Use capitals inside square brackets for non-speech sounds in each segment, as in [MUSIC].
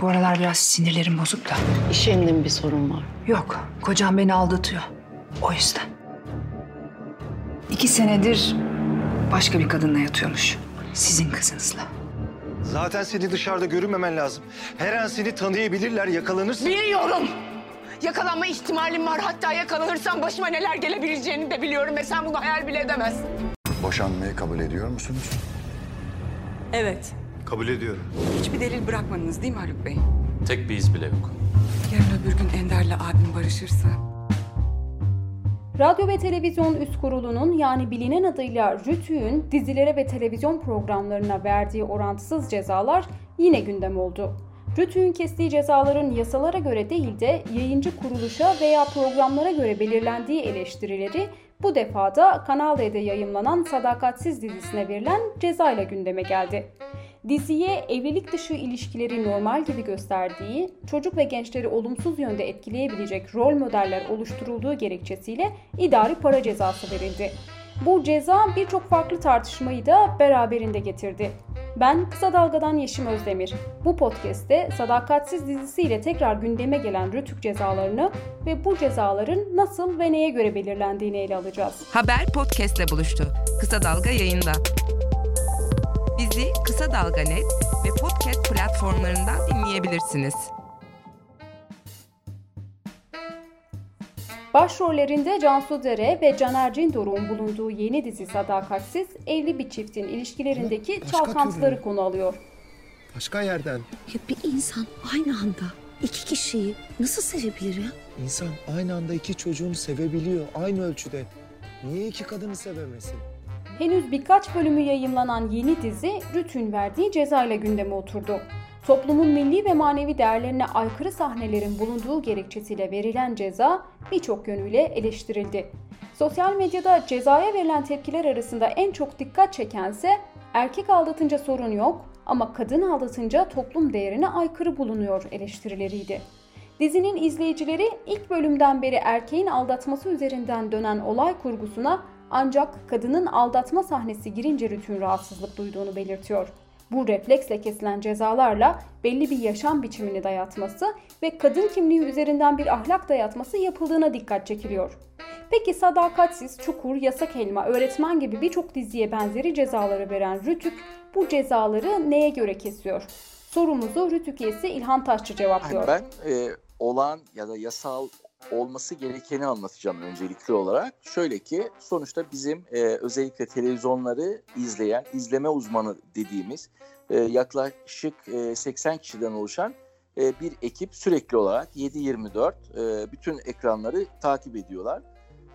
Bu aralar biraz sinirlerim bozuk da. İş yerinde mi bir sorun var? Yok, kocam beni aldatıyor. O yüzden. İki senedir başka bir kadınla yatıyormuş. Sizin kızınızla. Zaten seni dışarıda görünmemen lazım. Her an seni tanıyabilirler, yakalanırsın. Biliyorum. Yakalanma ihtimalim var. Hatta yakalanırsam başıma neler gelebileceğini de biliyorum ve sen bunu hayal bile edemezsin. Boşanmayı kabul ediyor musunuz? Evet. Kabul ediyorum. Hiçbir delil bırakmadınız değil mi Haluk Bey? Tek bir iz bile yok. Yarın öbür gün Ender'le abim barışırsa... Radyo ve Televizyon Üst Kurulu'nun yani bilinen adıyla RTÜK'ün dizilere ve televizyon programlarına verdiği orantısız cezalar yine gündem oldu. RTÜK'ün kestiği cezaların yasalara göre değil de yayıncı kuruluşa veya programlara göre belirlendiği eleştirileri bu defa da Kanal D'de yayımlanan Sadakatsiz dizisine verilen cezayla gündeme geldi. Diziye evlilik dışı ilişkileri normal gibi gösterdiği, çocuk ve gençleri olumsuz yönde etkileyebilecek rol modeller oluşturulduğu gerekçesiyle idari para cezası verildi. Bu ceza birçok farklı tartışmayı da beraberinde getirdi. Ben Kısa Dalga'dan Yeşim Özdemir. Bu podcast'te Sadakatsiz dizisiyle tekrar gündeme gelen rütük cezalarını ve bu cezaların nasıl ve neye göre belirlendiğini ele alacağız. Haber podcastle buluştu. Kısa Dalga yayında. Kısa Dalga Net ve podcast platformlarından dinleyebilirsiniz. Başrollerinde Cansu Dere ve Caner Cindoruk'un bulunduğu yeni dizi Sadakatsiz, evli bir çiftin ilişkilerindeki Başka çalkantıları türlü. konu alıyor. Başka yerden. Ya bir insan aynı anda iki kişiyi nasıl sevebilir ya? İnsan aynı anda iki çocuğunu sevebiliyor aynı ölçüde. Niye iki kadını sevemesin? Henüz birkaç bölümü yayımlanan yeni dizi Rütün verdiği cezayla gündeme oturdu. Toplumun milli ve manevi değerlerine aykırı sahnelerin bulunduğu gerekçesiyle verilen ceza birçok yönüyle eleştirildi. Sosyal medyada cezaya verilen tepkiler arasında en çok dikkat çekense erkek aldatınca sorun yok ama kadın aldatınca toplum değerine aykırı bulunuyor eleştirileriydi. Dizinin izleyicileri ilk bölümden beri erkeğin aldatması üzerinden dönen olay kurgusuna ancak kadının aldatma sahnesi girince rütün rahatsızlık duyduğunu belirtiyor. Bu refleksle kesilen cezalarla belli bir yaşam biçimini dayatması ve kadın kimliği üzerinden bir ahlak dayatması yapıldığına dikkat çekiliyor. Peki Sadakatsiz, Çukur, Yasak Elma, Öğretmen gibi birçok diziye benzeri cezaları veren Rütük bu cezaları neye göre kesiyor? Sorumuzu Rütük üyesi İlhan Taşçı cevaplıyor. Ben e, olağan ya da yasal olması gerekeni anlatacağım öncelikli olarak. Şöyle ki sonuçta bizim e, özellikle televizyonları izleyen, izleme uzmanı dediğimiz e, yaklaşık e, 80 kişiden oluşan e, bir ekip sürekli olarak 7-24 e, bütün ekranları takip ediyorlar.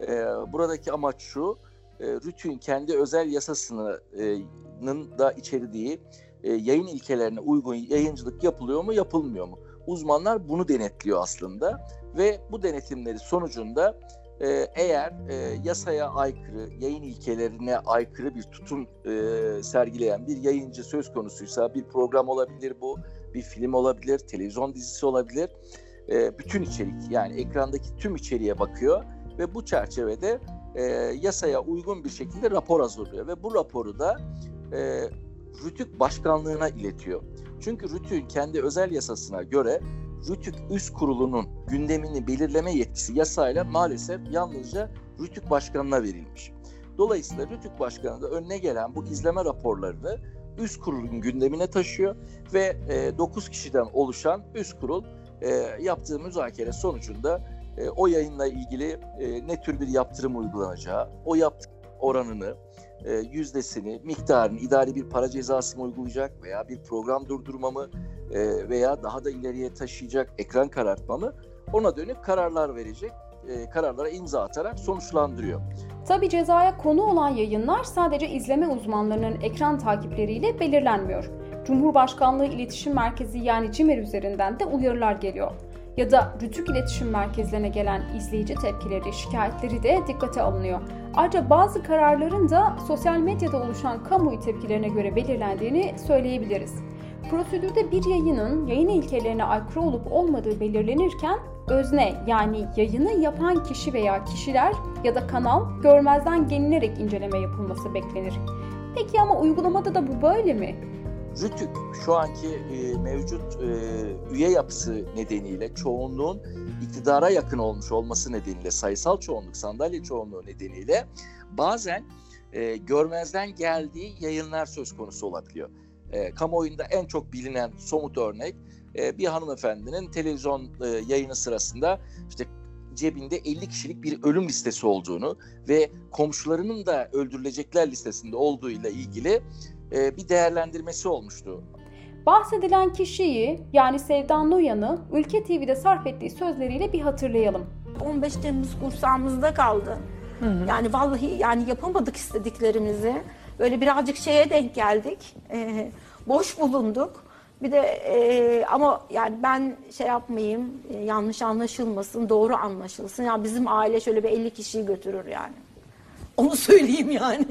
E, buradaki amaç şu, e, RTÜK'ün kendi özel yasasının da içerdiği e, yayın ilkelerine uygun yayıncılık yapılıyor mu, yapılmıyor mu? Uzmanlar bunu denetliyor aslında ve bu denetimleri sonucunda e, eğer e, yasaya aykırı, yayın ilkelerine aykırı bir tutum e, sergileyen bir yayıncı söz konusuysa bir program olabilir bu, bir film olabilir, televizyon dizisi olabilir. E, bütün içerik yani ekrandaki tüm içeriğe bakıyor ve bu çerçevede e, yasaya uygun bir şekilde rapor hazırlıyor ve bu raporu da e, RTÜK Başkanlığı'na iletiyor. Çünkü RTÜK'ün kendi özel yasasına göre RTÜK Üst Kurulu'nun gündemini belirleme yetkisi yasayla maalesef yalnızca RTÜK Başkanı'na verilmiş. Dolayısıyla RTÜK Başkanı da önüne gelen bu izleme raporlarını üst kurulun gündemine taşıyor ve e, 9 kişiden oluşan üst kurul e, yaptığı müzakere sonucunda e, o yayınla ilgili e, ne tür bir yaptırım uygulanacağı, o yaptırım oranını, e, yüzdesini, miktarını, idari bir para cezası mı uygulayacak veya bir program durdurma mı e, veya daha da ileriye taşıyacak ekran karartma mı ona dönüp kararlar verecek, e, kararlara imza atarak sonuçlandırıyor. Tabi cezaya konu olan yayınlar sadece izleme uzmanlarının ekran takipleriyle belirlenmiyor. Cumhurbaşkanlığı İletişim Merkezi yani CİMER üzerinden de uyarılar geliyor. Ya da Rütük İletişim Merkezlerine gelen izleyici tepkileri, şikayetleri de dikkate alınıyor. Ayrıca bazı kararların da sosyal medyada oluşan kamuoyu tepkilerine göre belirlendiğini söyleyebiliriz. Prosedürde bir yayının yayın ilkelerine aykırı olup olmadığı belirlenirken özne yani yayını yapan kişi veya kişiler ya da kanal görmezden gelinerek inceleme yapılması beklenir. Peki ama uygulamada da bu böyle mi? Rütük şu anki e, mevcut e, üye yapısı nedeniyle çoğunluğun iktidara yakın olmuş olması nedeniyle sayısal çoğunluk, sandalye çoğunluğu nedeniyle bazen e, görmezden geldiği yayınlar söz konusu olabiliyor. E, kamuoyunda en çok bilinen somut örnek e, bir hanımefendinin televizyon e, yayını sırasında işte cebinde 50 kişilik bir ölüm listesi olduğunu ve komşularının da öldürülecekler listesinde olduğuyla ilgili e, bir değerlendirmesi olmuştu. Bahsedilen kişiyi yani Sevdan Noyan'ı Ülke TV'de sarf ettiği sözleriyle bir hatırlayalım. 15 Temmuz kursağımızda kaldı. Yani vallahi yani yapamadık istediklerimizi. Böyle birazcık şeye denk geldik. Ee, boş bulunduk. Bir de e, ama yani ben şey yapmayayım, e, yanlış anlaşılmasın, doğru anlaşılsın. Ya bizim aile şöyle bir 50 kişiyi götürür yani. Onu [LAUGHS] söyleyeyim yani.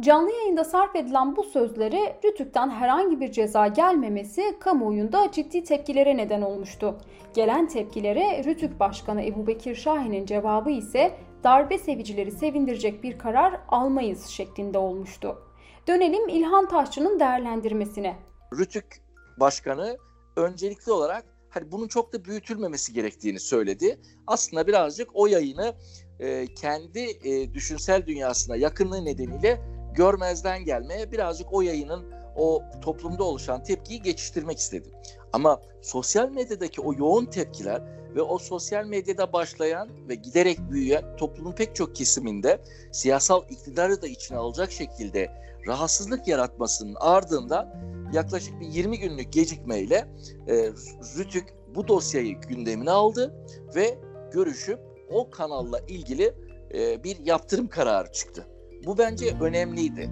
Canlı yayında sarf edilen bu sözleri Rütük'ten herhangi bir ceza gelmemesi kamuoyunda ciddi tepkilere neden olmuştu. Gelen tepkilere Rütük Başkanı Ebu Bekir Şahin'in cevabı ise darbe sevicileri sevindirecek bir karar almayız şeklinde olmuştu. Dönelim İlhan Taşçı'nın değerlendirmesine. Rütük Başkanı öncelikli olarak hani bunun çok da büyütülmemesi gerektiğini söyledi. Aslında birazcık o yayını e, kendi e, düşünsel dünyasına yakınlığı nedeniyle görmezden gelmeye birazcık o yayının o toplumda oluşan tepkiyi geçiştirmek istedi. Ama sosyal medyadaki o yoğun tepkiler ve o sosyal medyada başlayan ve giderek büyüyen toplumun pek çok kesiminde siyasal iktidarı da içine alacak şekilde rahatsızlık yaratmasının ardından yaklaşık bir 20 günlük gecikmeyle e, Rütük bu dosyayı gündemine aldı ve görüşüp o kanalla ilgili e, bir yaptırım kararı çıktı. Bu bence önemliydi.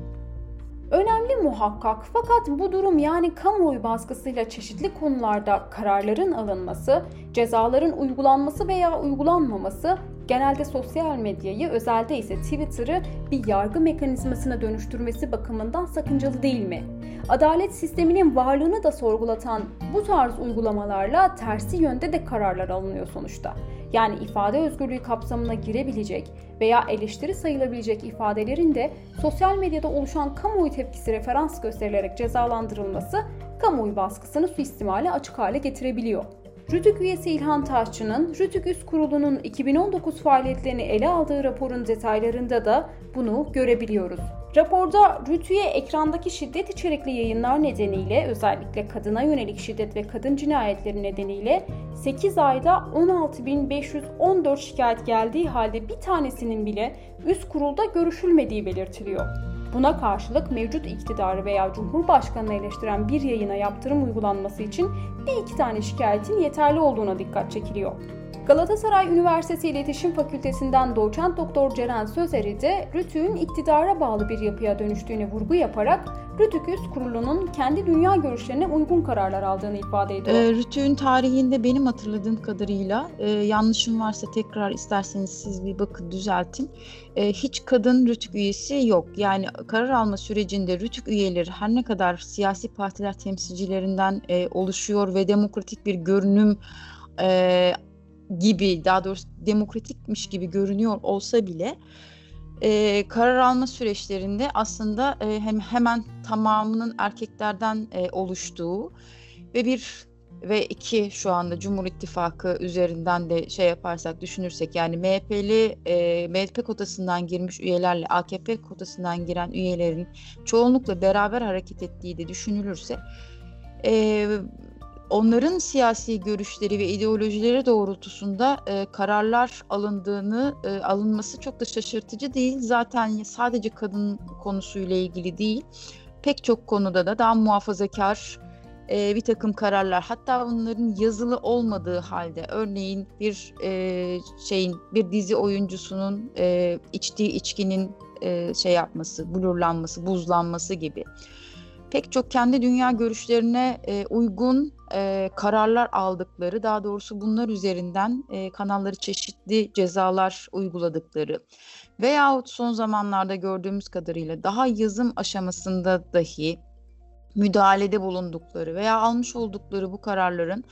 Önemli muhakkak fakat bu durum yani kamuoyu baskısıyla çeşitli konularda kararların alınması, cezaların uygulanması veya uygulanmaması genelde sosyal medyayı özelde ise Twitter'ı bir yargı mekanizmasına dönüştürmesi bakımından sakıncalı değil mi? Adalet sisteminin varlığını da sorgulatan bu tarz uygulamalarla tersi yönde de kararlar alınıyor sonuçta. Yani ifade özgürlüğü kapsamına girebilecek veya eleştiri sayılabilecek ifadelerin de sosyal medyada oluşan kamuoyu tepkisi referans gösterilerek cezalandırılması kamuoyu baskısını suistimale açık hale getirebiliyor. Rütük üyesi İlhan Taşçı'nın Rütük Üst Kurulu'nun 2019 faaliyetlerini ele aldığı raporun detaylarında da bunu görebiliyoruz. Raporda Rütü'ye ekrandaki şiddet içerikli yayınlar nedeniyle özellikle kadına yönelik şiddet ve kadın cinayetleri nedeniyle 8 ayda 16.514 şikayet geldiği halde bir tanesinin bile üst kurulda görüşülmediği belirtiliyor. Buna karşılık mevcut iktidarı veya Cumhurbaşkanı'nı eleştiren bir yayına yaptırım uygulanması için bir iki tane şikayetin yeterli olduğuna dikkat çekiliyor. Galatasaray Üniversitesi İletişim Fakültesinden doçent doktor Ceren Sözeri de Rütük'ün iktidara bağlı bir yapıya dönüştüğüne vurgu yaparak Rütük Üst Kurulu'nun kendi dünya görüşlerine uygun kararlar aldığını ifade ediyor. E, Rütük'ün tarihinde benim hatırladığım kadarıyla e, yanlışım varsa tekrar isterseniz siz bir bakın düzeltin. E, hiç kadın Rütük üyesi yok. Yani karar alma sürecinde Rütük üyeleri her ne kadar siyasi partiler temsilcilerinden e, oluşuyor ve demokratik bir görünüm e, gibi daha doğrusu demokratikmiş gibi görünüyor olsa bile e, karar alma süreçlerinde aslında e, hem hemen tamamının erkeklerden e, oluştuğu ve bir ve iki şu anda Cumhur İttifakı üzerinden de şey yaparsak düşünürsek yani MHP'li e, MHP kotasından girmiş üyelerle AKP kotasından giren üyelerin çoğunlukla beraber hareket ettiği de düşünülürse e, onların siyasi görüşleri ve ideolojileri doğrultusunda e, kararlar alındığını e, alınması çok da şaşırtıcı değil. Zaten sadece kadın konusuyla ilgili değil, pek çok konuda da daha muhafazakar e, bir takım kararlar hatta bunların yazılı olmadığı halde örneğin bir e, şeyin bir dizi oyuncusunun e, içtiği içkinin e, şey yapması, blurlanması, buzlanması gibi pek çok kendi dünya görüşlerine e, uygun e, kararlar aldıkları, daha doğrusu bunlar üzerinden e, kanalları çeşitli cezalar uyguladıkları veyahut son zamanlarda gördüğümüz kadarıyla daha yazım aşamasında dahi müdahalede bulundukları veya almış oldukları bu kararların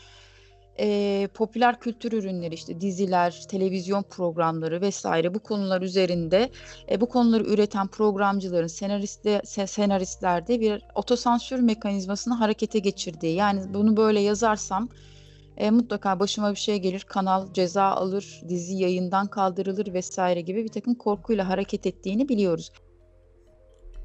e, popüler kültür ürünleri işte diziler, televizyon programları vesaire bu konular üzerinde e, bu konuları üreten programcıların senariste, senaristlerde bir otosansür mekanizmasını harekete geçirdiği yani bunu böyle yazarsam e, mutlaka başıma bir şey gelir, kanal ceza alır, dizi yayından kaldırılır vesaire gibi bir takım korkuyla hareket ettiğini biliyoruz.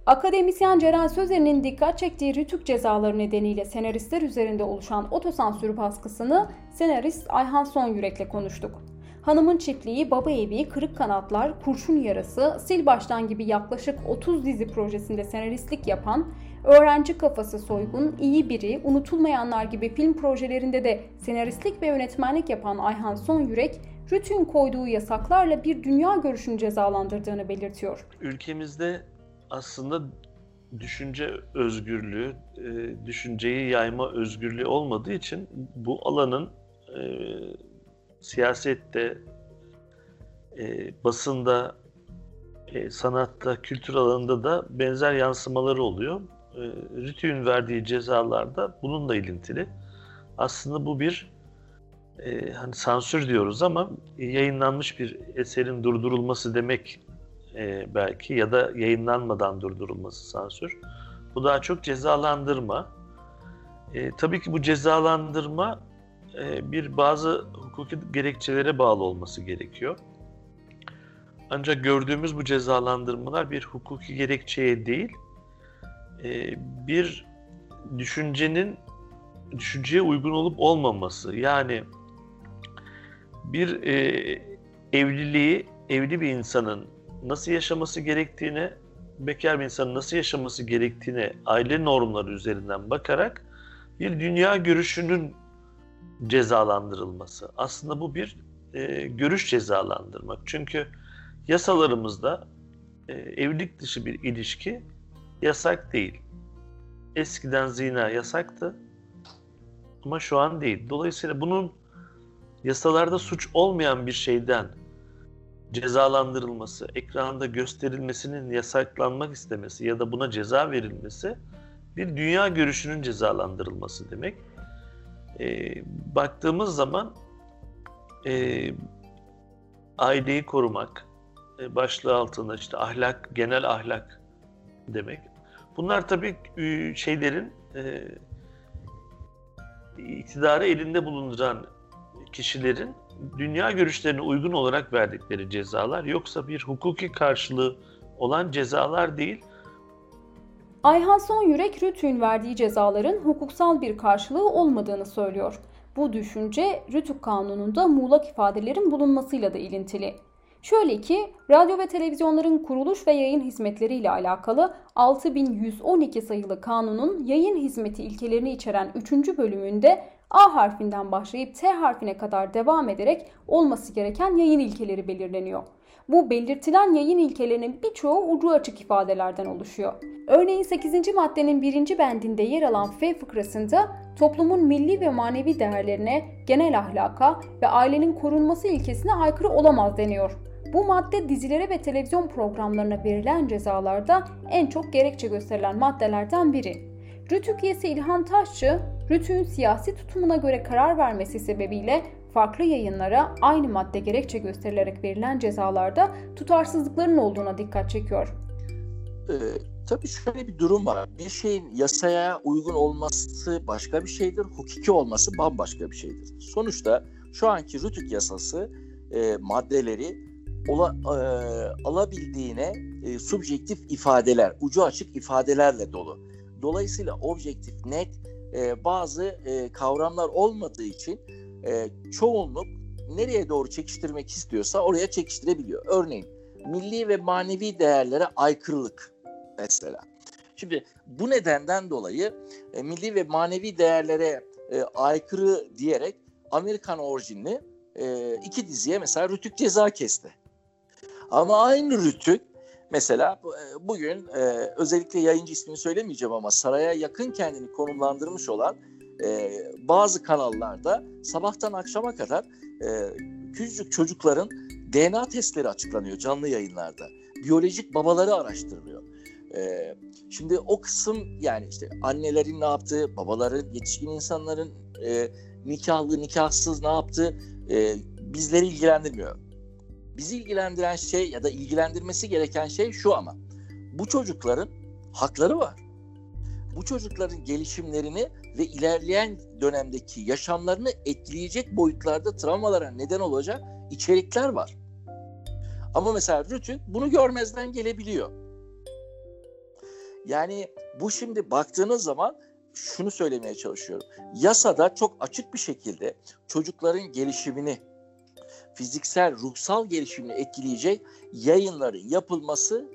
Akademisyen Ceren Sözer'in dikkat çektiği rütük cezaları nedeniyle senaristler üzerinde oluşan otosansür baskısını senarist Ayhan Sonyürek'le konuştuk. Hanımın Çiftliği, Baba Evi, Kırık Kanatlar, Kurşun Yarası, Sil Baştan gibi yaklaşık 30 dizi projesinde senaristlik yapan, Öğrenci Kafası Soygun, İyi Biri, Unutulmayanlar gibi film projelerinde de senaristlik ve yönetmenlik yapan Ayhan Sonyürek, Rütün koyduğu yasaklarla bir dünya görüşünü cezalandırdığını belirtiyor. Ülkemizde aslında düşünce özgürlüğü, e, düşünceyi yayma özgürlüğü olmadığı için bu alanın e, siyasette, e, basında, sanatta, kültür alanında da benzer yansımaları oluyor. E, RTÜK'ün verdiği cezalarda bununla ilintili. Aslında bu bir hani sansür diyoruz ama yayınlanmış bir eserin durdurulması demek e, belki ya da yayınlanmadan durdurulması sansür. Bu daha çok cezalandırma. E, tabii ki bu cezalandırma e, bir bazı hukuki gerekçelere bağlı olması gerekiyor. Ancak gördüğümüz bu cezalandırmalar bir hukuki gerekçeye değil, e, bir düşüncenin düşünceye uygun olup olmaması. Yani bir e, evliliği, evli bir insanın nasıl yaşaması gerektiğine, bekar bir insanın nasıl yaşaması gerektiğine aile normları üzerinden bakarak bir dünya görüşünün cezalandırılması. Aslında bu bir e, görüş cezalandırmak. Çünkü yasalarımızda e, evlilik dışı bir ilişki yasak değil. Eskiden zina yasaktı ama şu an değil. Dolayısıyla bunun yasalarda suç olmayan bir şeyden cezalandırılması, ekranda gösterilmesinin yasaklanmak istemesi ya da buna ceza verilmesi bir dünya görüşünün cezalandırılması demek. E, baktığımız zaman e, aileyi korumak, e, başlığı altında işte ahlak, genel ahlak demek. Bunlar tabii e, şeylerin e, iktidarı elinde bulunduran kişilerin dünya görüşlerine uygun olarak verdikleri cezalar yoksa bir hukuki karşılığı olan cezalar değil. Ayhan Sonyürek Rütük'ün verdiği cezaların hukuksal bir karşılığı olmadığını söylüyor. Bu düşünce Rütük Kanunu'nda muğlak ifadelerin bulunmasıyla da ilintili. Şöyle ki, radyo ve televizyonların kuruluş ve yayın hizmetleriyle alakalı 6112 sayılı kanunun yayın hizmeti ilkelerini içeren 3. bölümünde A harfinden başlayıp T harfine kadar devam ederek olması gereken yayın ilkeleri belirleniyor. Bu belirtilen yayın ilkelerinin birçoğu ucu açık ifadelerden oluşuyor. Örneğin 8. maddenin 1. bendinde yer alan F fıkrasında toplumun milli ve manevi değerlerine, genel ahlaka ve ailenin korunması ilkesine aykırı olamaz deniyor. Bu madde dizilere ve televizyon programlarına verilen cezalarda en çok gerekçe gösterilen maddelerden biri. Rütük üyesi İlhan Taşçı, Rütük'ün siyasi tutumuna göre karar vermesi sebebiyle farklı yayınlara aynı madde gerekçe gösterilerek verilen cezalarda tutarsızlıkların olduğuna dikkat çekiyor. Ee, tabii şöyle bir durum var. Bir şeyin yasaya uygun olması başka bir şeydir, hukuki olması bambaşka bir şeydir. Sonuçta şu anki Rütük yasası e, maddeleri ola, e, alabildiğine e, subjektif ifadeler, ucu açık ifadelerle dolu. Dolayısıyla objektif, net e, bazı e, kavramlar olmadığı için e, çoğunluk nereye doğru çekiştirmek istiyorsa oraya çekiştirebiliyor. Örneğin milli ve manevi değerlere aykırılık mesela. Şimdi bu nedenden dolayı e, milli ve manevi değerlere e, aykırı diyerek Amerikan orijinli e, iki diziye mesela Rütük ceza kesti. Ama aynı Rütük Mesela e, bugün e, özellikle yayıncı ismini söylemeyeceğim ama saraya yakın kendini konumlandırmış olan e, bazı kanallarda sabahtan akşama kadar küçücük çocukların DNA testleri açıklanıyor canlı yayınlarda. Biyolojik babaları araştırılıyor. Şimdi o kısım yani işte annelerin ne yaptığı, babaların, yetişkin insanların nikahlı, nikahsız ne yaptı e, bizleri ilgilendirmiyor. Bizi ilgilendiren şey ya da ilgilendirmesi gereken şey şu ama. Bu çocukların hakları var. Bu çocukların gelişimlerini ve ilerleyen dönemdeki yaşamlarını etkileyecek boyutlarda travmalara neden olacak içerikler var. Ama mesela Rütük bunu görmezden gelebiliyor. Yani bu şimdi baktığınız zaman şunu söylemeye çalışıyorum. Yasada çok açık bir şekilde çocukların gelişimini, fiziksel, ruhsal gelişimini etkileyecek yayınların yapılması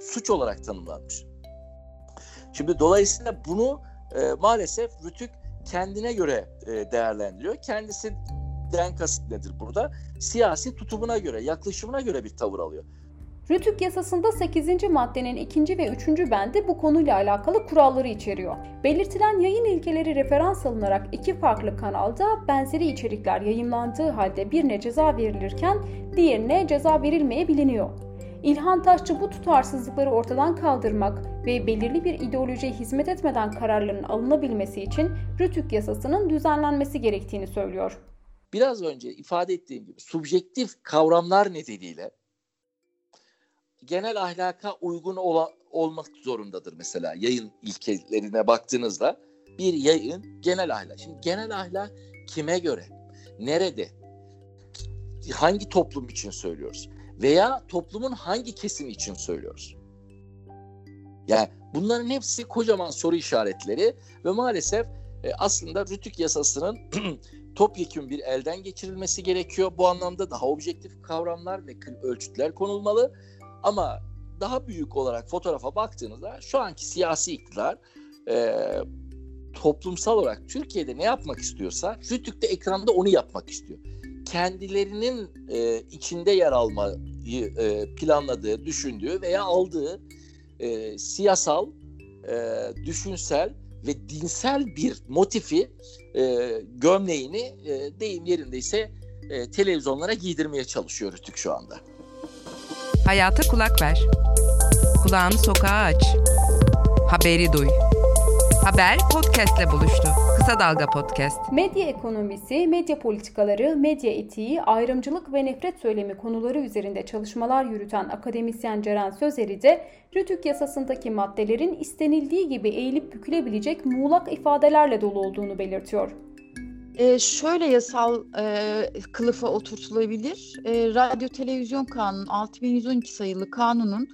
suç olarak tanımlanmış. Şimdi dolayısıyla bunu e, maalesef Rütük kendine göre e, değerlendiriyor. Kendisinden kasıt nedir burada? Siyasi tutumuna göre, yaklaşımına göre bir tavır alıyor. Rütük yasasında 8. maddenin 2. ve 3. bendi bu konuyla alakalı kuralları içeriyor. Belirtilen yayın ilkeleri referans alınarak iki farklı kanalda benzeri içerikler yayınlandığı halde birine ceza verilirken diğerine ceza verilmeye biliniyor. İlhan Taşçı bu tutarsızlıkları ortadan kaldırmak ve belirli bir ideolojiye hizmet etmeden kararların alınabilmesi için Rütük yasasının düzenlenmesi gerektiğini söylüyor. Biraz önce ifade ettiğim gibi subjektif kavramlar nedeniyle genel ahlaka uygun ola, olmak zorundadır mesela yayın ilkelerine baktığınızda bir yayın genel ahlak. Şimdi genel ahlak kime göre? Nerede? Hangi toplum için söylüyoruz? Veya toplumun hangi kesimi için söylüyoruz? Yani bunların hepsi kocaman soru işaretleri ve maalesef e, aslında Rütük yasasının [CLEARS THROAT] topyekun bir elden geçirilmesi gerekiyor. Bu anlamda daha objektif kavramlar ve ölçütler konulmalı. Ama daha büyük olarak fotoğrafa baktığınızda şu anki siyasi iktidar e, toplumsal olarak Türkiye'de ne yapmak istiyorsa Rütük de ekranda onu yapmak istiyor. Kendilerinin e, içinde yer almayı e, planladığı, düşündüğü veya aldığı e, siyasal, e, düşünsel ve dinsel bir motifi e, gömleğini e, deyim yerindeyse e, televizyonlara giydirmeye çalışıyor Rütük şu anda. Hayata kulak ver. Kulağını sokağa aç. Haberi duy. Haber podcastle buluştu. Kısa Dalga Podcast. Medya ekonomisi, medya politikaları, medya etiği, ayrımcılık ve nefret söylemi konuları üzerinde çalışmalar yürüten akademisyen Ceren Sözeri de Rütük yasasındaki maddelerin istenildiği gibi eğilip bükülebilecek muğlak ifadelerle dolu olduğunu belirtiyor. E, şöyle yasal e, kılıfa oturtulabilir. E, Radyo Televizyon Kanunu 6112 sayılı kanunun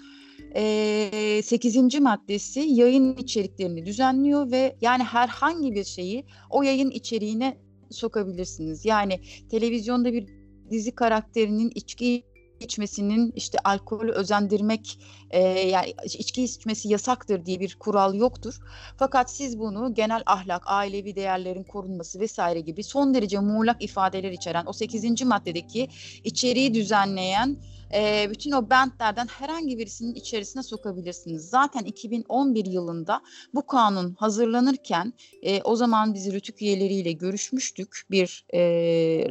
e, 8. maddesi yayın içeriklerini düzenliyor ve yani herhangi bir şeyi o yayın içeriğine sokabilirsiniz. Yani televizyonda bir dizi karakterinin içki içmesinin işte alkolü özendirmek e, yani içki içmesi yasaktır diye bir kural yoktur. Fakat siz bunu genel ahlak, ailevi değerlerin korunması vesaire gibi son derece muğlak ifadeler içeren o 8. maddedeki içeriği düzenleyen e, bütün o bentlerden herhangi birisinin içerisine sokabilirsiniz. Zaten 2011 yılında bu kanun hazırlanırken e, o zaman biz Rütük üyeleriyle görüşmüştük. Bir e,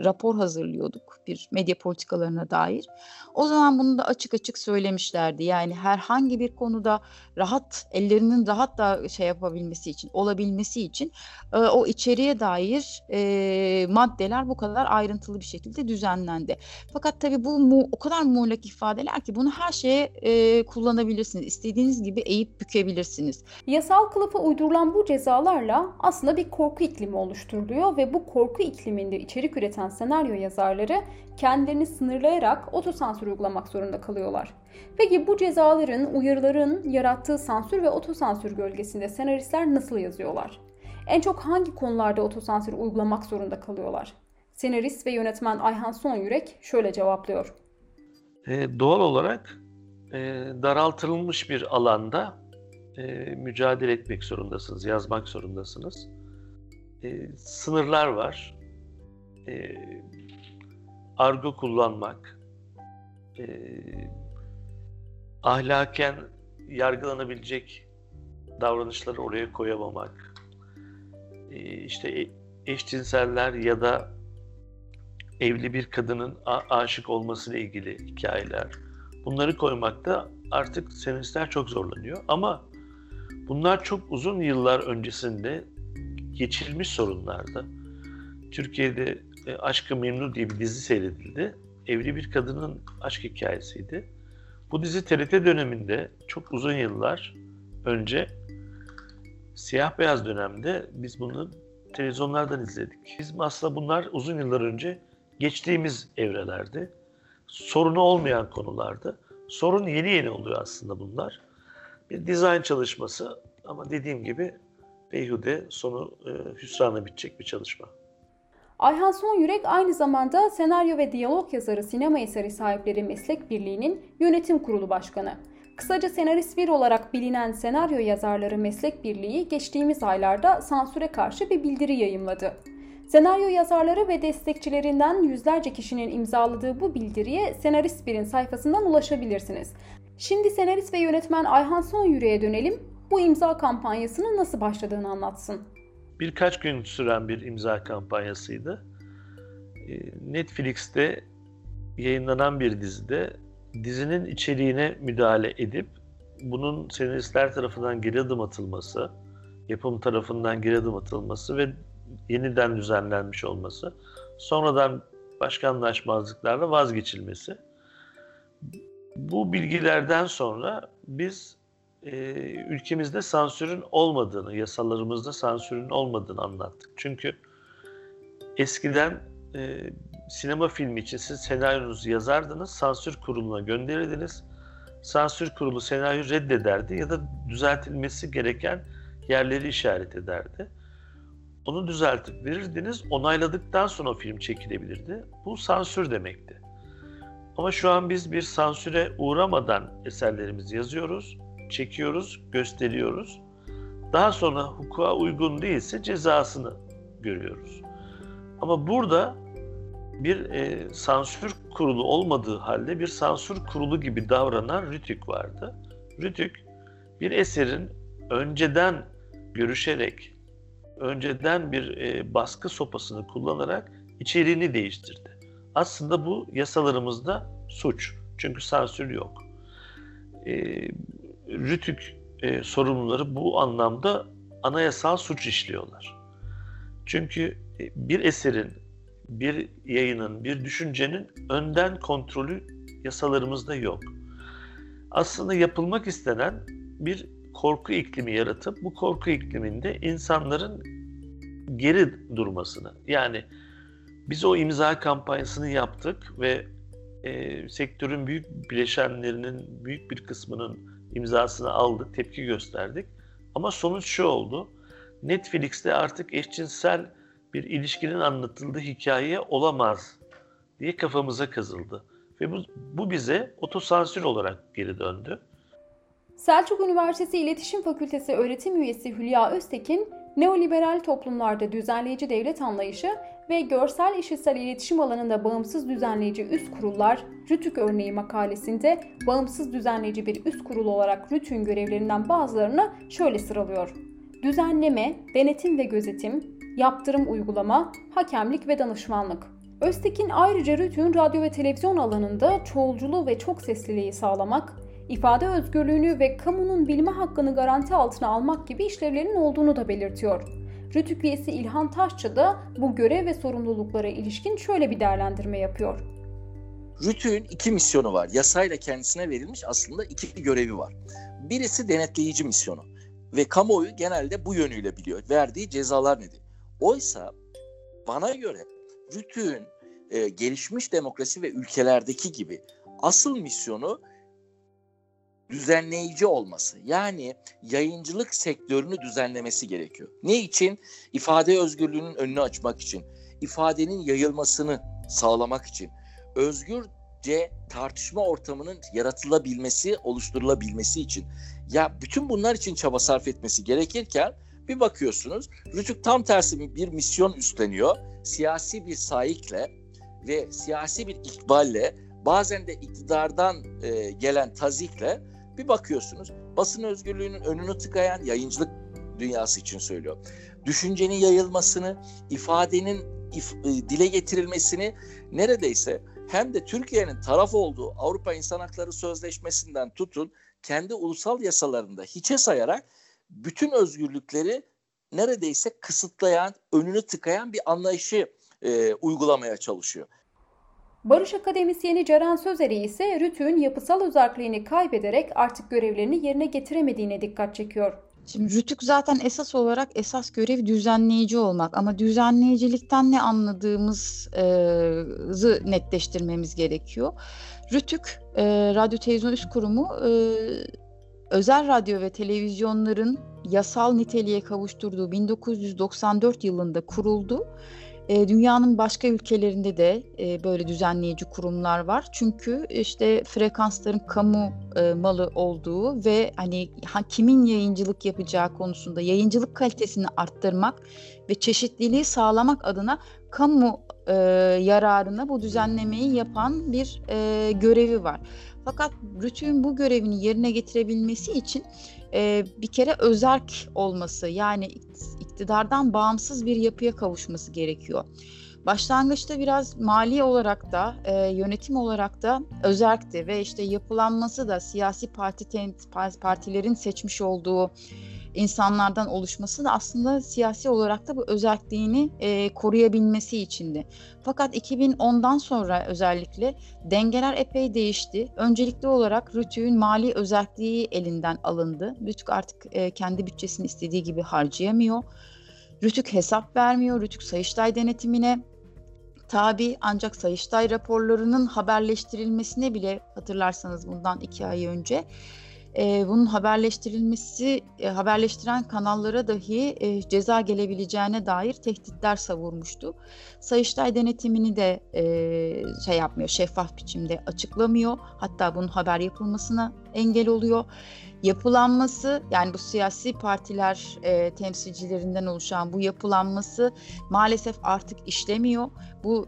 rapor hazırlıyorduk bir medya politikalarına dair. O zaman bunu da açık açık söylemişlerdi. Yani herhangi bir konuda rahat ellerinin rahat da şey yapabilmesi için, olabilmesi için e, o içeriğe dair e, maddeler bu kadar ayrıntılı bir şekilde düzenlendi. Fakat tabii bu mu, o kadar muğlak ifadeler ki bunu her şeye e, kullanabilirsiniz. İstediğiniz gibi eğip bükebilirsiniz. Yasal kılıfa uydurulan bu cezalarla aslında bir korku iklimi oluşturuluyor ve bu korku ikliminde içerik üreten senaryo yazarları kendilerini sınırlayarak otosansür uygulamak zorunda kalıyorlar. Peki bu cezaların, uyarıların yarattığı sansür ve otosansür gölgesinde senaristler nasıl yazıyorlar? En çok hangi konularda otosansür uygulamak zorunda kalıyorlar? Senarist ve yönetmen Ayhan Sonyürek şöyle cevaplıyor. E, doğal olarak e, daraltılmış bir alanda e, mücadele etmek zorundasınız, yazmak zorundasınız. E, sınırlar var. E, argo kullanmak, e, ahlaken yargılanabilecek davranışları oraya koyamamak, e, işte eşcinseller ya da evli bir kadının aşık olmasıyla ilgili hikayeler. Bunları koymakta artık senaristler çok zorlanıyor ama bunlar çok uzun yıllar öncesinde geçirilmiş sorunlardı. Türkiye'de e, Aşkı Memnu diye bir dizi seyredildi. Evli bir kadının aşk hikayesiydi. Bu dizi TRT döneminde çok uzun yıllar önce siyah beyaz dönemde biz bunu televizyonlardan izledik. Bizim aslında bunlar uzun yıllar önce geçtiğimiz evrelerdi. Sorunu olmayan konulardı. Sorun yeni yeni oluyor aslında bunlar. Bir dizayn çalışması ama dediğim gibi beyhude sonu e, hüsrana bitecek bir çalışma. Ayhan Son Yürek aynı zamanda senaryo ve diyalog yazarı sinema eseri sahipleri meslek birliğinin yönetim kurulu başkanı. Kısaca senarist bir olarak bilinen senaryo yazarları meslek birliği geçtiğimiz aylarda sansüre karşı bir bildiri yayımladı. Senaryo yazarları ve destekçilerinden yüzlerce kişinin imzaladığı bu bildiriye Senarist Bir'in sayfasından ulaşabilirsiniz. Şimdi senarist ve yönetmen Ayhan Son Yüreğe dönelim. Bu imza kampanyasının nasıl başladığını anlatsın. Birkaç gün süren bir imza kampanyasıydı. Ee, Netflix'te yayınlanan bir dizide dizinin içeriğine müdahale edip bunun senaristler tarafından geri adım atılması, yapım tarafından geri adım atılması ve yeniden düzenlenmiş olması, sonradan başka anlaşmazlıklarla vazgeçilmesi. Bu bilgilerden sonra biz e, ülkemizde sansürün olmadığını, yasalarımızda sansürün olmadığını anlattık. Çünkü eskiden e, sinema filmi için siz senaryonuzu yazardınız, sansür kuruluna gönderirdiniz. Sansür kurulu senaryo reddederdi ya da düzeltilmesi gereken yerleri işaret ederdi. Onu düzeltip verirdiniz, onayladıktan sonra film çekilebilirdi. Bu sansür demekti. Ama şu an biz bir sansüre uğramadan eserlerimizi yazıyoruz, çekiyoruz, gösteriyoruz. Daha sonra hukuka uygun değilse cezasını görüyoruz. Ama burada bir e, sansür kurulu olmadığı halde bir sansür kurulu gibi davranan Rütük vardı. Rütük bir eserin önceden görüşerek, önceden bir e, baskı sopasını kullanarak içeriğini değiştirdi. Aslında bu yasalarımızda suç. Çünkü sansür yok. E, Rütük e, sorumluları bu anlamda anayasal suç işliyorlar. Çünkü e, bir eserin, bir yayının, bir düşüncenin önden kontrolü yasalarımızda yok. Aslında yapılmak istenen bir korku iklimi yaratıp bu korku ikliminde insanların geri durmasını yani biz o imza kampanyasını yaptık ve e, sektörün büyük bileşenlerinin büyük bir kısmının imzasını aldık, tepki gösterdik. Ama sonuç şu oldu. Netflix'te artık eşcinsel bir ilişkinin anlatıldığı hikaye olamaz diye kafamıza kazıldı. Ve bu, bu bize otosansür olarak geri döndü. Selçuk Üniversitesi İletişim Fakültesi öğretim üyesi Hülya Öztekin, neoliberal toplumlarda düzenleyici devlet anlayışı ve görsel işitsel iletişim alanında bağımsız düzenleyici üst kurullar, Rütük örneği makalesinde bağımsız düzenleyici bir üst kurul olarak Rütük'ün görevlerinden bazılarını şöyle sıralıyor. Düzenleme, denetim ve gözetim, yaptırım uygulama, hakemlik ve danışmanlık. Öztekin ayrıca Rütük'ün radyo ve televizyon alanında çoğulculuğu ve çok sesliliği sağlamak, ifade özgürlüğünü ve kamunun bilme hakkını garanti altına almak gibi işlevlerinin olduğunu da belirtiyor. Rütük üyesi İlhan Taşçı da bu görev ve sorumluluklara ilişkin şöyle bir değerlendirme yapıyor. Rütük'ün iki misyonu var. Yasayla kendisine verilmiş aslında iki görevi var. Birisi denetleyici misyonu ve kamuoyu genelde bu yönüyle biliyor. Verdiği cezalar nedir? Oysa bana göre Rütük'ün e, gelişmiş demokrasi ve ülkelerdeki gibi asıl misyonu düzenleyici olması. Yani yayıncılık sektörünü düzenlemesi gerekiyor. Ne için? İfade özgürlüğünün önünü açmak için, ifadenin yayılmasını sağlamak için, özgürce tartışma ortamının yaratılabilmesi, oluşturulabilmesi için. Ya bütün bunlar için çaba sarf etmesi gerekirken bir bakıyorsunuz Rütük tam tersi bir misyon üstleniyor. Siyasi bir sahikle ve siyasi bir ikballe bazen de iktidardan e, gelen tazikle bir bakıyorsunuz basın özgürlüğünün önünü tıkayan yayıncılık dünyası için söylüyor. Düşüncenin yayılmasını, ifadenin if, e, dile getirilmesini neredeyse hem de Türkiye'nin taraf olduğu Avrupa İnsan Hakları Sözleşmesi'nden tutun kendi ulusal yasalarında hiçe sayarak bütün özgürlükleri neredeyse kısıtlayan, önünü tıkayan bir anlayışı e, uygulamaya çalışıyor. Barış Akademisyeni Ceren Sözeri ise RTÜK'ün yapısal özelliğini kaybederek artık görevlerini yerine getiremediğine dikkat çekiyor. Şimdi Rütük zaten esas olarak esas görev düzenleyici olmak ama düzenleyicilikten ne anladığımızı netleştirmemiz gerekiyor. Rütük, e, Radyo Televizyon Üst Kurumu e, özel radyo ve televizyonların yasal niteliğe kavuşturduğu 1994 yılında kuruldu. E, dünyanın başka ülkelerinde de e, böyle düzenleyici kurumlar var. Çünkü işte frekansların kamu e, malı olduğu ve hani ha, kimin yayıncılık yapacağı konusunda yayıncılık kalitesini arttırmak ve çeşitliliği sağlamak adına kamu e, yararına bu düzenlemeyi yapan bir e, görevi var. Fakat RTÜK'ün bu görevini yerine getirebilmesi için e, bir kere özerk olması yani iktidardan bağımsız bir yapıya kavuşması gerekiyor. Başlangıçta biraz mali olarak da e, yönetim olarak da özerkti ve işte yapılanması da siyasi parti partilerin seçmiş olduğu insanlardan oluşması da aslında siyasi olarak da bu özelliğini e, koruyabilmesi içindi. Fakat 2010'dan sonra özellikle dengeler epey değişti. Öncelikli olarak RTÜK'ün mali özelliği elinden alındı. RTÜK artık e, kendi bütçesini istediği gibi harcayamıyor. RTÜK hesap vermiyor. RTÜK Sayıştay denetimine tabi ancak Sayıştay raporlarının haberleştirilmesine bile hatırlarsanız bundan iki ay önce e, bunun haberleştirilmesi, e, haberleştiren kanallara dahi e, ceza gelebileceğine dair tehditler savurmuştu. Sayıştay denetimini de e, şey yapmıyor, şeffaf biçimde açıklamıyor. Hatta bunun haber yapılmasına engel oluyor. Yapılanması yani bu siyasi partiler e, temsilcilerinden oluşan bu yapılanması maalesef artık işlemiyor. Bu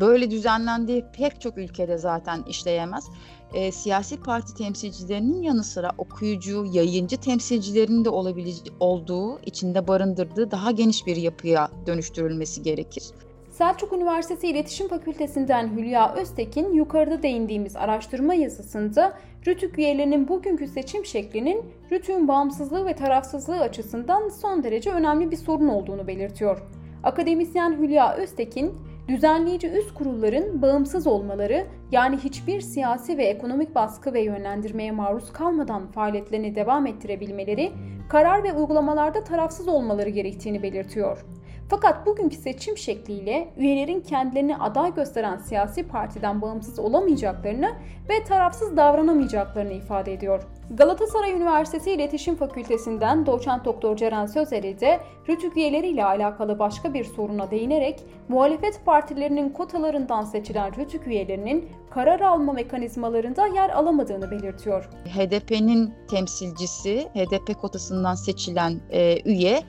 böyle düzenlendiği pek çok ülkede zaten işleyemez e, siyasi parti temsilcilerinin yanı sıra okuyucu, yayıncı temsilcilerinin de olabileceği olduğu, içinde barındırdığı daha geniş bir yapıya dönüştürülmesi gerekir. Selçuk Üniversitesi İletişim Fakültesinden Hülya Öztekin yukarıda değindiğimiz araştırma yazısında RTÜK üyelerinin bugünkü seçim şeklinin RTÜK'ün bağımsızlığı ve tarafsızlığı açısından son derece önemli bir sorun olduğunu belirtiyor. Akademisyen Hülya Öztekin, Düzenleyici üst kurulların bağımsız olmaları yani hiçbir siyasi ve ekonomik baskı ve yönlendirmeye maruz kalmadan faaliyetlerini devam ettirebilmeleri, karar ve uygulamalarda tarafsız olmaları gerektiğini belirtiyor. Fakat bugünkü seçim şekliyle üyelerin kendilerini aday gösteren siyasi partiden bağımsız olamayacaklarını ve tarafsız davranamayacaklarını ifade ediyor. Galatasaray Üniversitesi İletişim Fakültesinden doçent doktor Ceren Sözeri de RTÜK üyeleriyle alakalı başka bir soruna değinerek muhalefet partilerinin kotalarından seçilen RTÜK üyelerinin karar alma mekanizmalarında yer alamadığını belirtiyor. HDP'nin temsilcisi, HDP kotasından seçilen e, üye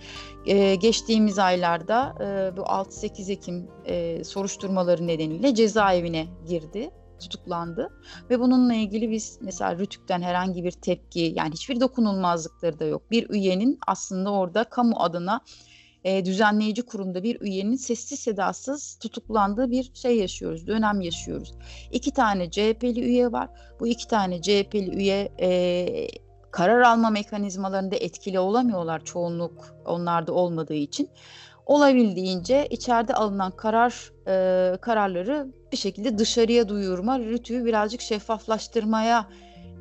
e, geçtiğimiz aylarda e, bu 6-8 Ekim e, soruşturmaları nedeniyle cezaevine girdi tutuklandı ve bununla ilgili biz mesela Rütük'ten herhangi bir tepki yani hiçbir dokunulmazlıkları da yok. Bir üyenin aslında orada kamu adına e, düzenleyici kurumda bir üyenin sessiz sedasız tutuklandığı bir şey yaşıyoruz, dönem yaşıyoruz. İki tane CHP'li üye var. Bu iki tane CHP'li üye e, karar alma mekanizmalarında etkili olamıyorlar çoğunluk onlarda olmadığı için. Olabildiğince içeride alınan karar e, kararları bir şekilde dışarıya duyurma, rütüyü birazcık şeffaflaştırmaya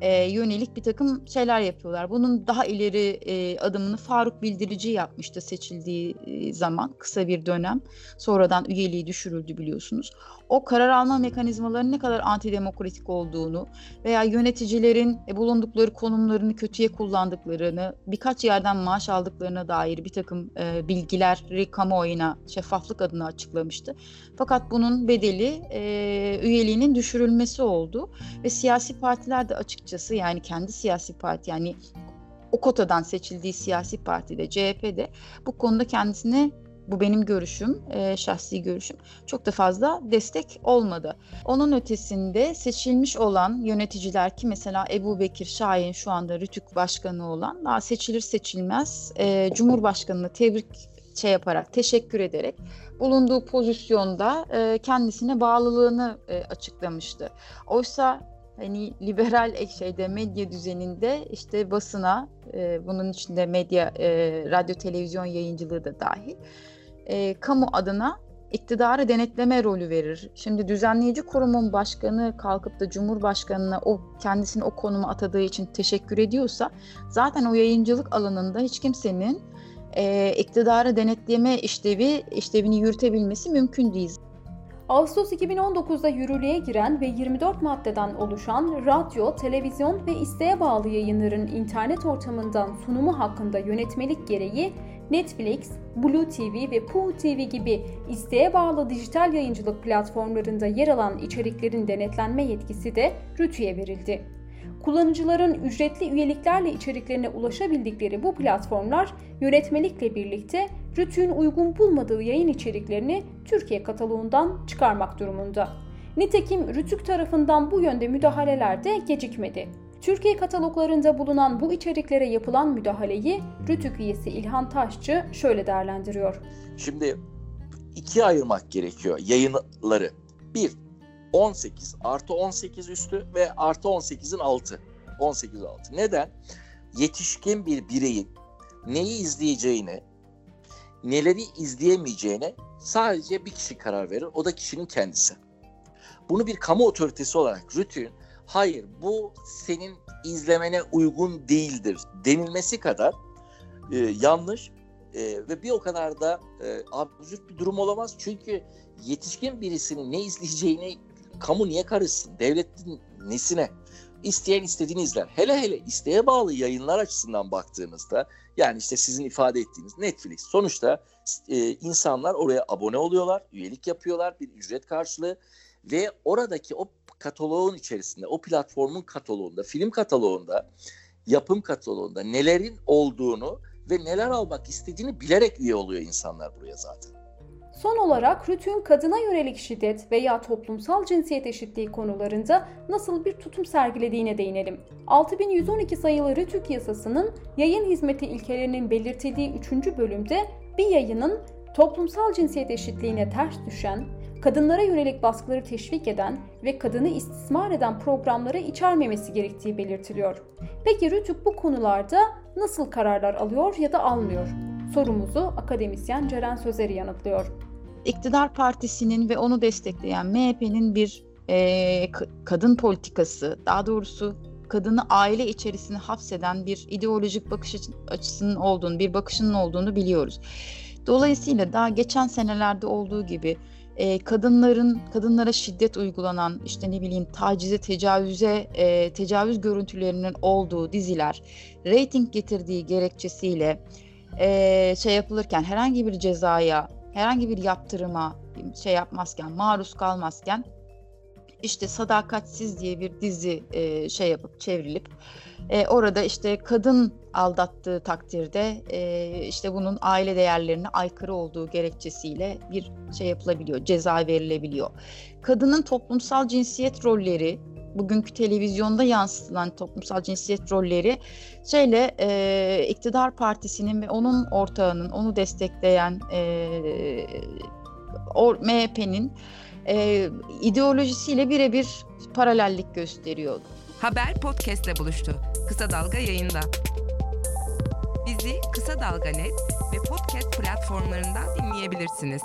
e, yönelik bir takım şeyler yapıyorlar. Bunun daha ileri e, adımını Faruk Bildirici yapmıştı seçildiği e, zaman kısa bir dönem. Sonradan üyeliği düşürüldü biliyorsunuz. O karar alma mekanizmalarının ne kadar antidemokratik olduğunu veya yöneticilerin e, bulundukları konumlarını kötüye kullandıklarını, birkaç yerden maaş aldıklarına dair bir takım e, bilgileri kamuoyuna şeffaflık adına açıklamıştı. Fakat bunun bedeli e, üyeliğinin düşürülmesi oldu ve siyasi partiler de açıkçası yani kendi siyasi parti yani o kotadan seçildiği siyasi partide CHP'de bu konuda kendisine bu benim görüşüm, e, şahsi görüşüm. Çok da fazla destek olmadı. Onun ötesinde seçilmiş olan yöneticiler ki mesela Ebu Bekir Şahin şu anda Rütük Başkanı olan daha seçilir seçilmez e, Cumhurbaşkanı'nı tebrik şey yaparak, teşekkür ederek bulunduğu pozisyonda e, kendisine bağlılığını e, açıklamıştı. Oysa hani liberal şeyde medya düzeninde işte basına e, bunun içinde medya, e, radyo, televizyon yayıncılığı da dahil e, kamu adına iktidarı denetleme rolü verir. Şimdi düzenleyici kurumun başkanı kalkıp da Cumhurbaşkanı'na o kendisini o konuma atadığı için teşekkür ediyorsa zaten o yayıncılık alanında hiç kimsenin e, iktidarı denetleme işlevi işlevini yürütebilmesi mümkün değil. Ağustos 2019'da yürürlüğe giren ve 24 maddeden oluşan radyo, televizyon ve isteğe bağlı yayınların internet ortamından sunumu hakkında yönetmelik gereği Netflix, Blue TV ve Poo TV gibi isteğe bağlı dijital yayıncılık platformlarında yer alan içeriklerin denetlenme yetkisi de RTÜ'ye verildi. Kullanıcıların ücretli üyeliklerle içeriklerine ulaşabildikleri bu platformlar yönetmelikle birlikte RTÜ'nün uygun bulmadığı yayın içeriklerini Türkiye kataloğundan çıkarmak durumunda. Nitekim RTÜK tarafından bu yönde müdahaleler de gecikmedi. Türkiye kataloglarında bulunan bu içeriklere yapılan müdahaleyi RTÜK üyesi İlhan Taşçı şöyle değerlendiriyor. Şimdi ikiye ayırmak gerekiyor yayınları. Bir, 18 artı 18 üstü ve artı 18'in altı. 18 altı. Neden? Yetişkin bir bireyin neyi izleyeceğini, neleri izleyemeyeceğine sadece bir kişi karar verir. O da kişinin kendisi. Bunu bir kamu otoritesi olarak RTÜK'ün hayır bu senin izlemene uygun değildir denilmesi kadar e, yanlış e, ve bir o kadar da e, absürt bir durum olamaz. Çünkü yetişkin birisinin ne izleyeceğini kamu niye karışsın? Devletin nesine? İsteyen istediğini izler. Hele hele isteğe bağlı yayınlar açısından baktığınızda yani işte sizin ifade ettiğiniz Netflix. Sonuçta e, insanlar oraya abone oluyorlar, üyelik yapıyorlar, bir ücret karşılığı ve oradaki o kataloğun içerisinde, o platformun kataloğunda, film kataloğunda, yapım kataloğunda nelerin olduğunu ve neler almak istediğini bilerek üye oluyor insanlar buraya zaten. Son olarak RTÜK'ün kadına yönelik şiddet veya toplumsal cinsiyet eşitliği konularında nasıl bir tutum sergilediğine değinelim. 6112 sayılı RTÜK yasasının yayın hizmeti ilkelerinin belirtildiği 3. bölümde bir yayının toplumsal cinsiyet eşitliğine ters düşen, kadınlara yönelik baskıları teşvik eden ve kadını istismar eden programları içermemesi gerektiği belirtiliyor. Peki RTÜK bu konularda nasıl kararlar alıyor ya da almıyor? Sorumuzu akademisyen Ceren Sözeri yanıtlıyor. İktidar partisinin ve onu destekleyen MHP'nin bir e, kadın politikası, daha doğrusu kadını aile içerisine hapseden bir ideolojik bakış açısının olduğunu, bir bakışının olduğunu biliyoruz. Dolayısıyla daha geçen senelerde olduğu gibi e, kadınların kadınlara şiddet uygulanan işte ne bileyim tacize tecavüze e, tecavüz görüntülerinin olduğu diziler reyting getirdiği gerekçesiyle e, şey yapılırken herhangi bir cezaya herhangi bir yaptırıma şey yapmazken maruz kalmazken işte Sadakatsiz diye bir dizi e, şey yapıp çevrilip e, orada işte kadın aldattığı takdirde e, işte bunun aile değerlerine aykırı olduğu gerekçesiyle bir şey yapılabiliyor, ceza verilebiliyor. Kadının toplumsal cinsiyet rolleri bugünkü televizyonda yansıtılan toplumsal cinsiyet rolleri şeyle e, iktidar partisinin ve onun ortağının onu destekleyen e, MHP'nin e, ideolojisiyle birebir paralellik gösteriyor. Haber podcastle buluştu. Kısa Dalga yayında. Bizi Kısa Dalga Net ve podcast platformlarından dinleyebilirsiniz.